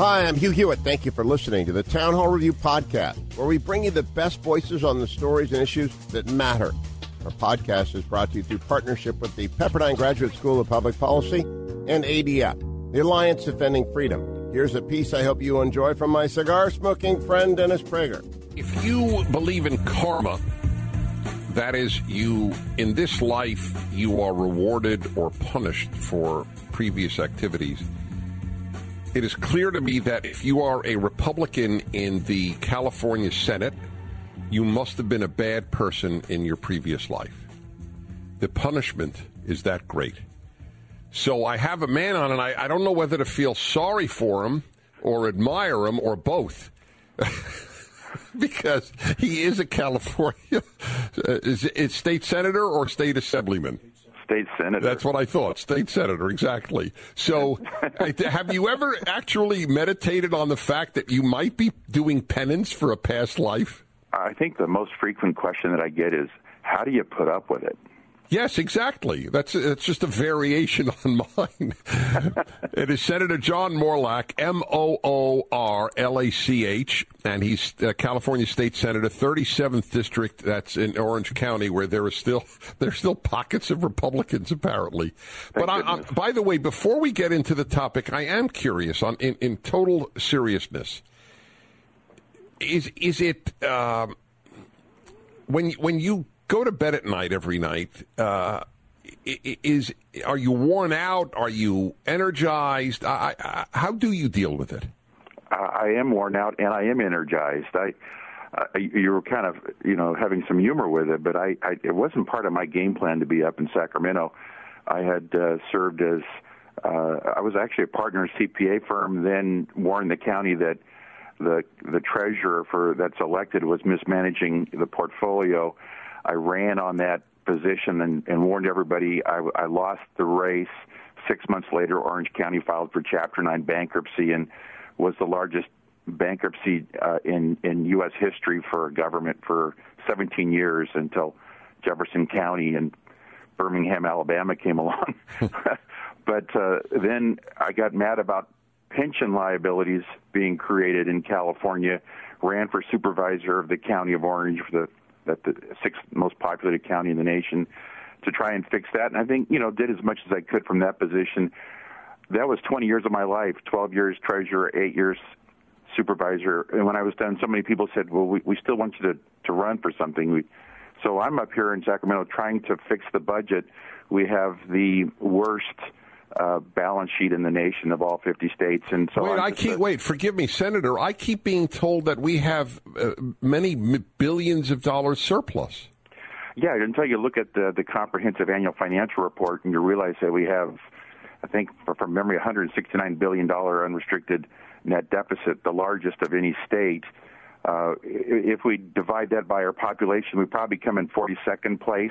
Hi, I'm Hugh Hewitt. Thank you for listening to the Town Hall Review Podcast, where we bring you the best voices on the stories and issues that matter. Our podcast is brought to you through partnership with the Pepperdine Graduate School of Public Policy and ADF, the Alliance Defending Freedom. Here's a piece I hope you enjoy from my cigar smoking friend, Dennis Prager. If you believe in karma, that is, you in this life you are rewarded or punished for previous activities it is clear to me that if you are a Republican in the California Senate, you must have been a bad person in your previous life. The punishment is that great. So I have a man on, and I, I don't know whether to feel sorry for him or admire him or both. because he is a California is it state senator or state assemblyman state senator. That's what I thought. State senator, exactly. So, have you ever actually meditated on the fact that you might be doing penance for a past life? I think the most frequent question that I get is, how do you put up with it? Yes, exactly. That's it's just a variation on mine. it is Senator John Moorlach, M O O R L A C H, and he's California State Senator, 37th District. That's in Orange County, where there is still there's still pockets of Republicans apparently. Thank but I, I, by the way, before we get into the topic, I am curious on in, in total seriousness. Is is it um, when when you go to bed at night every night. Uh, is are you worn out? Are you energized? I, I, how do you deal with it? I am worn out and I am energized. I, uh, you were kind of you know having some humor with it, but I, I it wasn't part of my game plan to be up in Sacramento. I had uh, served as uh, I was actually a partner in a CPA firm, then warned the county that the the treasurer for that's elected was mismanaging the portfolio I ran on that position and, and warned everybody I, I lost the race. Six months later, Orange County filed for Chapter 9 bankruptcy and was the largest bankruptcy uh, in, in U.S. history for a government for 17 years until Jefferson County and Birmingham, Alabama came along. but uh, then I got mad about pension liabilities being created in California, ran for supervisor of the county of Orange for the that the sixth most populated county in the nation, to try and fix that. And I think you know did as much as I could from that position. That was 20 years of my life, 12 years treasurer, eight years supervisor. And when I was done, so many people said, "Well, we, we still want you to to run for something." We, so I'm up here in Sacramento trying to fix the budget. We have the worst uh, balance sheet in the nation of all 50 states. And so wait, I keep a, wait. Forgive me, Senator. I keep being told that we have uh, many billions of dollars surplus. Yeah, until you look at the the comprehensive annual financial report and you realize that we have, I think, from memory, 169 billion dollar unrestricted net deficit, the largest of any state. Uh, if we divide that by our population, we probably come in 42nd place.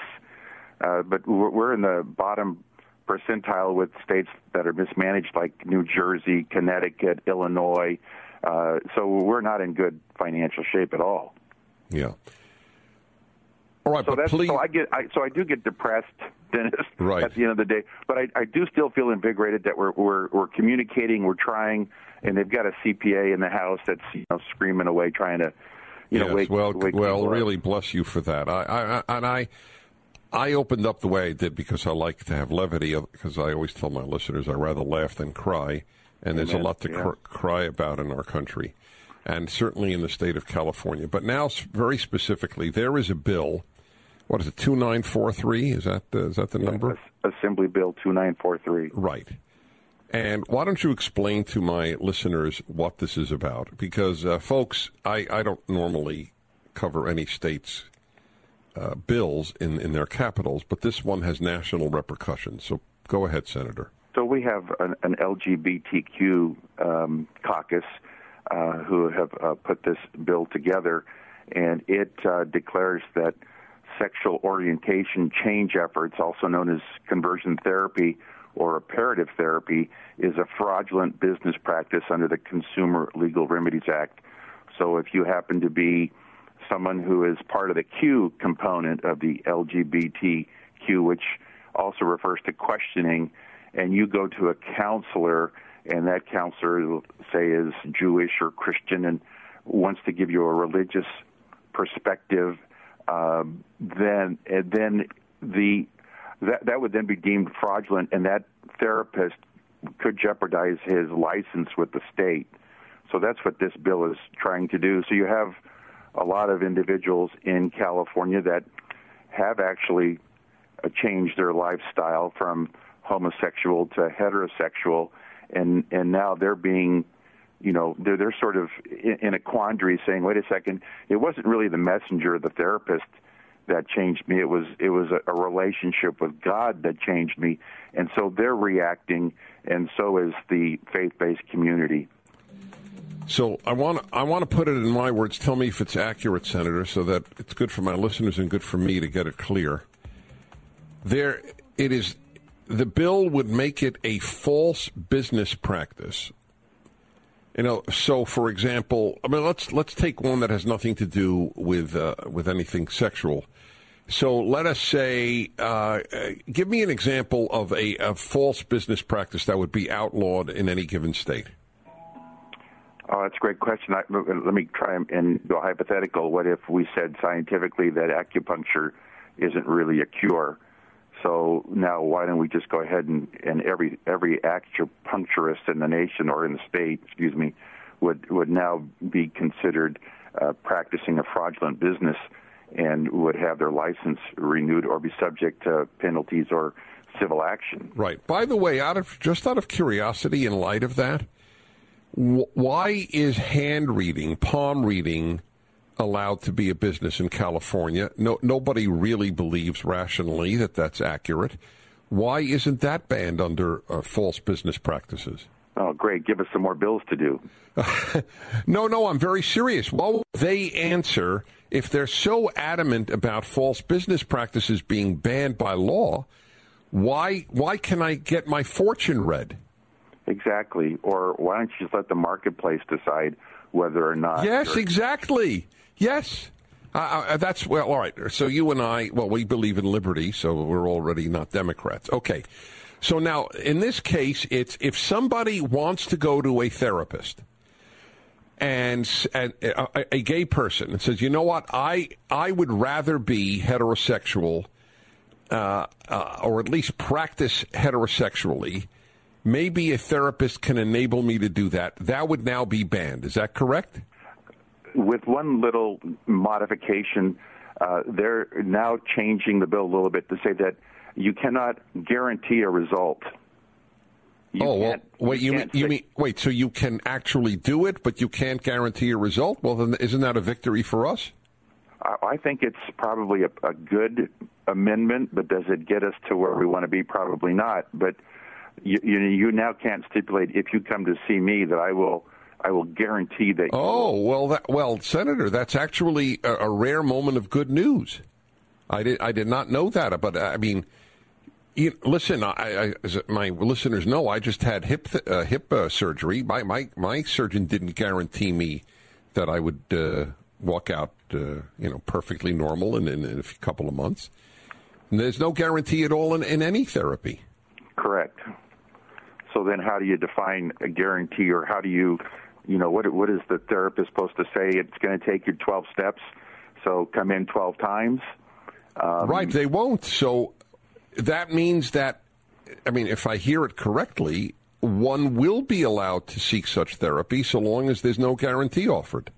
Uh, but we're in the bottom percentile with states that are mismanaged like New Jersey, Connecticut, Illinois. Uh, so we're not in good financial shape at all. Yeah. All right, so but please... so I get I, so I do get depressed, Dennis. Right. At the end of the day, but I, I do still feel invigorated that we're we're we're communicating, we're trying, and they've got a CPA in the house that's you know screaming away trying to, you yes, know, wake well, wake well, really bless you for that. I, I and I I opened up the way I did because I like to have levity. Because I always tell my listeners I rather laugh than cry, and there's a lot to yeah. cr- cry about in our country, and certainly in the state of California. But now, very specifically, there is a bill. What is it? Two nine four three. Is that the, is that the yeah, number? Assembly Bill two nine four three. Right. And why don't you explain to my listeners what this is about? Because, uh, folks, I, I don't normally cover any states uh, bills in, in their capitals, but this one has national repercussions. So go ahead, Senator. So we have an, an LGBTQ um, caucus uh, who have uh, put this bill together, and it uh, declares that sexual orientation change efforts, also known as conversion therapy or reparative therapy, is a fraudulent business practice under the Consumer Legal Remedies Act. So if you happen to be someone who is part of the Q component of the LGBTQ, which also refers to questioning, and you go to a counselor, and that counselor, say, is Jewish or Christian and wants to give you a religious perspective, um, then then the that that would then be deemed fraudulent, and that therapist could jeopardize his license with the state. So that's what this bill is trying to do. So you have a lot of individuals in California that have actually uh, changed their lifestyle from homosexual to heterosexual, and and now they're being, you know, they're they're sort of in, a quandary, saying, "Wait a second, it wasn't really the messenger, the therapist." that changed me. It was it was a, a relationship with God that changed me, and so they're reacting, and so is the faith-based community. So I want I want to put it in my words. Tell me if it's accurate, Senator, so that it's good for my listeners and good for me to get it clear. There, it is. The bill would make it a false business practice. You know, so for example, I mean, let's let's take one that has nothing to do with uh, with anything sexual. So let us say, uh, give me an example of a, a false business practice that would be outlawed in any given state. Oh, that's a great question. I, let me try and do a hypothetical. What if we said scientifically that acupuncture isn't really a cure? So now, why don't we just go ahead and, and every every acupuncturist in the nation or in the state, excuse me, would would now be considered uh, practicing a fraudulent business and would have their license renewed or be subject to penalties or civil action. Right. By the way, out of just out of curiosity, in light of that, why is hand reading, palm reading, allowed to be a business in California? No, nobody really believes rationally that that's accurate. Why isn't that banned under uh, false business practices? Oh, great. Give us some more bills to do. no, no, I'm very serious. What will they answer if they're so adamant about false business practices being banned by law? Why, why can I get my fortune read? Exactly. Or why don't you just let the marketplace decide whether or not? Yes, exactly. Yes. Uh, uh, that's well, all right. So you and I, well, we believe in liberty, so we're already not Democrats. Okay. So now, in this case, it's if somebody wants to go to a therapist and, and a, a, gay person and says, you know what, I I would rather be heterosexual, uh, uh, or at least practice heterosexually maybe a therapist can enable me to do that. That would now be banned. Is that correct? With one little modification, uh, they're now changing the bill a little bit to say that you cannot guarantee a result. You oh well, wait. You, you mean you mean wait? So you can actually do it, but you can't guarantee a result. Well, then isn't that a victory for us? I think it's probably a, a good amendment, but does it get us to where we want to be? Probably not. But you, you, you now can't stipulate if you come to see me that I will I will guarantee that. Oh well, that, well, Senator, that's actually a, a, rare moment of good news. I did I did not know that, but I mean, you, listen, I, I, as my listeners know, I just had hip uh, hip uh, surgery. My my my surgeon didn't guarantee me that I would uh, walk out, uh, you know, perfectly normal in, in, in, a couple of months. And there's no guarantee at all in, in any therapy. Correct. So then, how do you define a guarantee, or how do you, you know, what what is the therapist supposed to say? It's going to take you 12 steps, so come in 12 times. Um, right, they won't. So that means that, I mean, if I hear it correctly, one will be allowed to seek such therapy so long as there's no guarantee offered.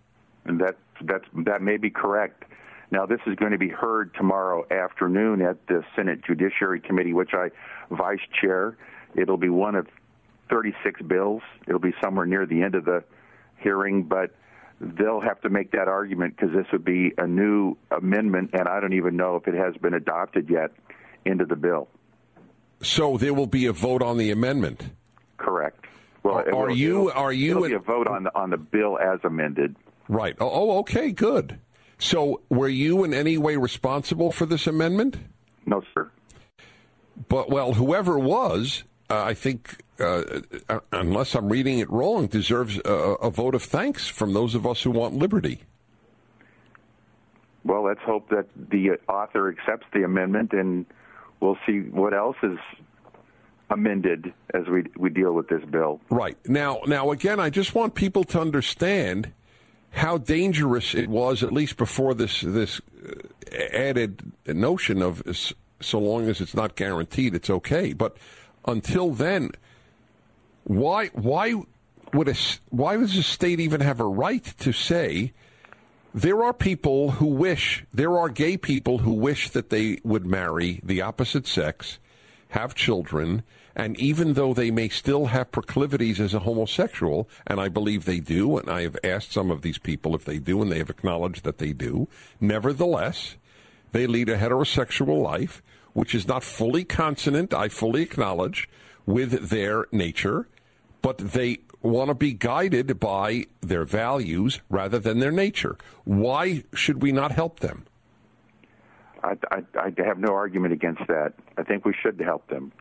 And that that's that may be correct. Now, this is going to be heard tomorrow afternoon at the Senate Judiciary Committee, which I vice chair. It'll be one of 36 bills. It'll be somewhere near the end of the hearing, but they'll have to make that argument because this would be a new amendment, and I don't even know if it has been adopted yet into the bill. So there will be a vote on the amendment. Correct. Well, Are- will- you- are you It'll be a vote on the on the bill as amended. Right. Oh, oh, okay, good. So were you in any way responsible for this amendment? No, sir. But well, whoever was, uh, I think, uh, uh, unless I'm reading it wrong, deserves a, a vote of thanks from those of us who want liberty. Well, let's hope that the author accepts the amendment, and we'll see what else is amended as we we deal with this bill. Right now, now again, I just want people to understand how dangerous it was, at least before this this uh, added notion of so long as it's not guaranteed, it's okay. But until then, why why would a why does a state even have a right to say? There are people who wish, there are gay people who wish that they would marry the opposite sex, have children, and even though they may still have proclivities as a homosexual, and I believe they do, and I have asked some of these people if they do, and they have acknowledged that they do, nevertheless, they lead a heterosexual life, which is not fully consonant, I fully acknowledge, with their nature, but they want to be guided by their values rather than their nature. Why should we not help them? I, I, I have no argument against that. I think we should help them.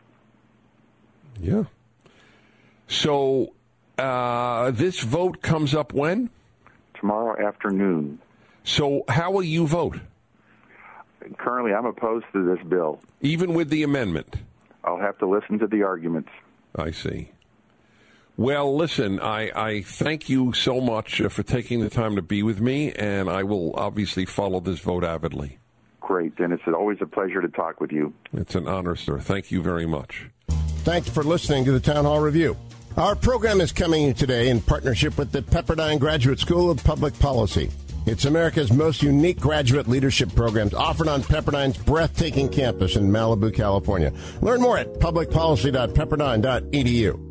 Yeah. So uh, this vote comes up when? Tomorrow afternoon. So how will you vote? Currently, I'm opposed to this bill. Even with the amendment? I'll have to listen to the arguments. I see. Well, listen, I, I thank you so much uh, for taking the time to be with me, and I will obviously follow this vote avidly. Great, and it's always a pleasure to talk with you. It's an honor, sir. Thank you very much. Thanks for listening to the Town Hall Review. Our program is coming today in partnership with the Pepperdine Graduate School of Public Policy. It's America's most unique graduate leadership programs offered on Pepperdine's breathtaking campus in Malibu, California. Learn more at publicpolicy.pepperdine.edu.